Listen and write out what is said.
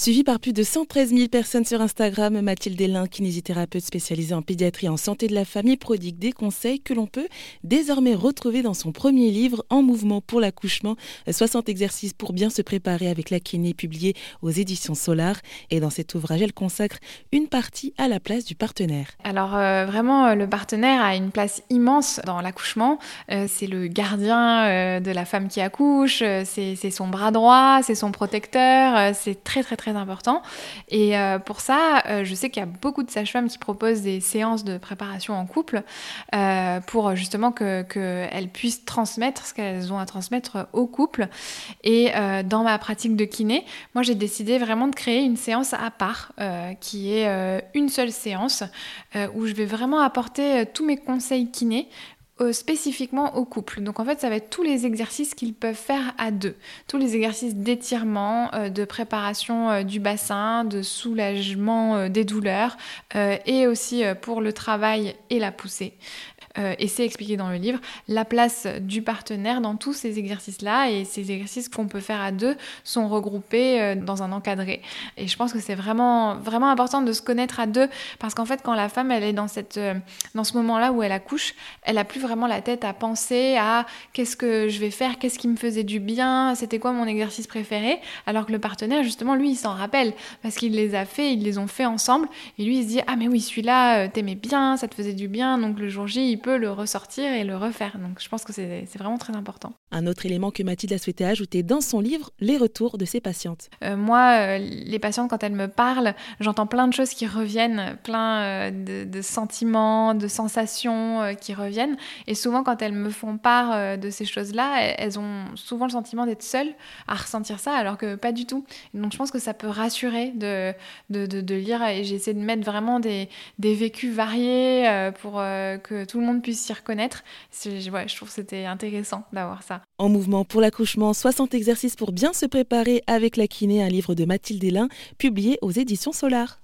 Suivie par plus de 113 000 personnes sur Instagram, Mathilde Hélin, kinésithérapeute spécialisée en pédiatrie et en santé de la famille, prodigue des conseils que l'on peut désormais retrouver dans son premier livre En mouvement pour l'accouchement, 60 exercices pour bien se préparer avec la kiné, publié aux éditions Solar. Et dans cet ouvrage, elle consacre une partie à la place du partenaire. Alors euh, vraiment, euh, le partenaire a une place immense dans l'accouchement. Euh, c'est le gardien de la femme qui accouche, c'est son bras droit, c'est son protecteur, c'est très très très important. Et euh, pour ça, euh, je sais qu'il y a beaucoup de sages-femmes qui proposent des séances de préparation en couple euh, pour justement qu'elles que puissent transmettre ce qu'elles ont à transmettre au couple. Et dans ma pratique de kiné, moi j'ai décidé vraiment de créer une séance à part qui est une seule séance où je vais vraiment apporter tous mes conseils kiné euh, spécifiquement au couple. Donc en fait, ça va être tous les exercices qu'ils peuvent faire à deux. Tous les exercices d'étirement, euh, de préparation euh, du bassin, de soulagement des douleurs et aussi pour le travail et la poussée. Euh, et c'est expliqué dans le livre, la place du partenaire dans tous ces exercices-là. Et ces exercices qu'on peut faire à deux sont regroupés euh, dans un encadré. Et je pense que c'est vraiment, vraiment important de se connaître à deux parce qu'en fait, quand la femme, elle est dans, cette, euh, dans ce moment-là où elle accouche, elle n'a plus vraiment la tête à penser à qu'est-ce que je vais faire, qu'est-ce qui me faisait du bien, c'était quoi mon exercice préféré. Alors que le partenaire, justement, lui, il s'en rappelle parce qu'il les a fait, ils les ont fait ensemble. Et lui, il se dit, ah mais oui, celui-là, t'aimais bien, ça te faisait du bien. Donc le jour J, il peut le ressortir et le refaire. Donc je pense que c'est vraiment très important. Un autre élément que Mathilde a souhaité ajouter dans son livre, les retours de ses patientes. Euh, moi, euh, les patientes, quand elles me parlent, j'entends plein de choses qui reviennent, plein euh, de, sentiments, de sensations qui reviennent. Et souvent, quand elles me font part de ces choses-là, elles ont souvent le sentiment d'être seules à ressentir ça, alors que pas du tout. Donc je pense que ça peut rassurer de, de, de lire et j'essaie de mettre vraiment des, des vécus variés pour que tout le monde puisse s'y reconnaître. Ouais, je trouve que c'était intéressant d'avoir ça. En mouvement pour l'accouchement, 60 exercices pour bien se préparer avec la kiné, un livre de Mathilde Hélin, publié aux éditions Solar.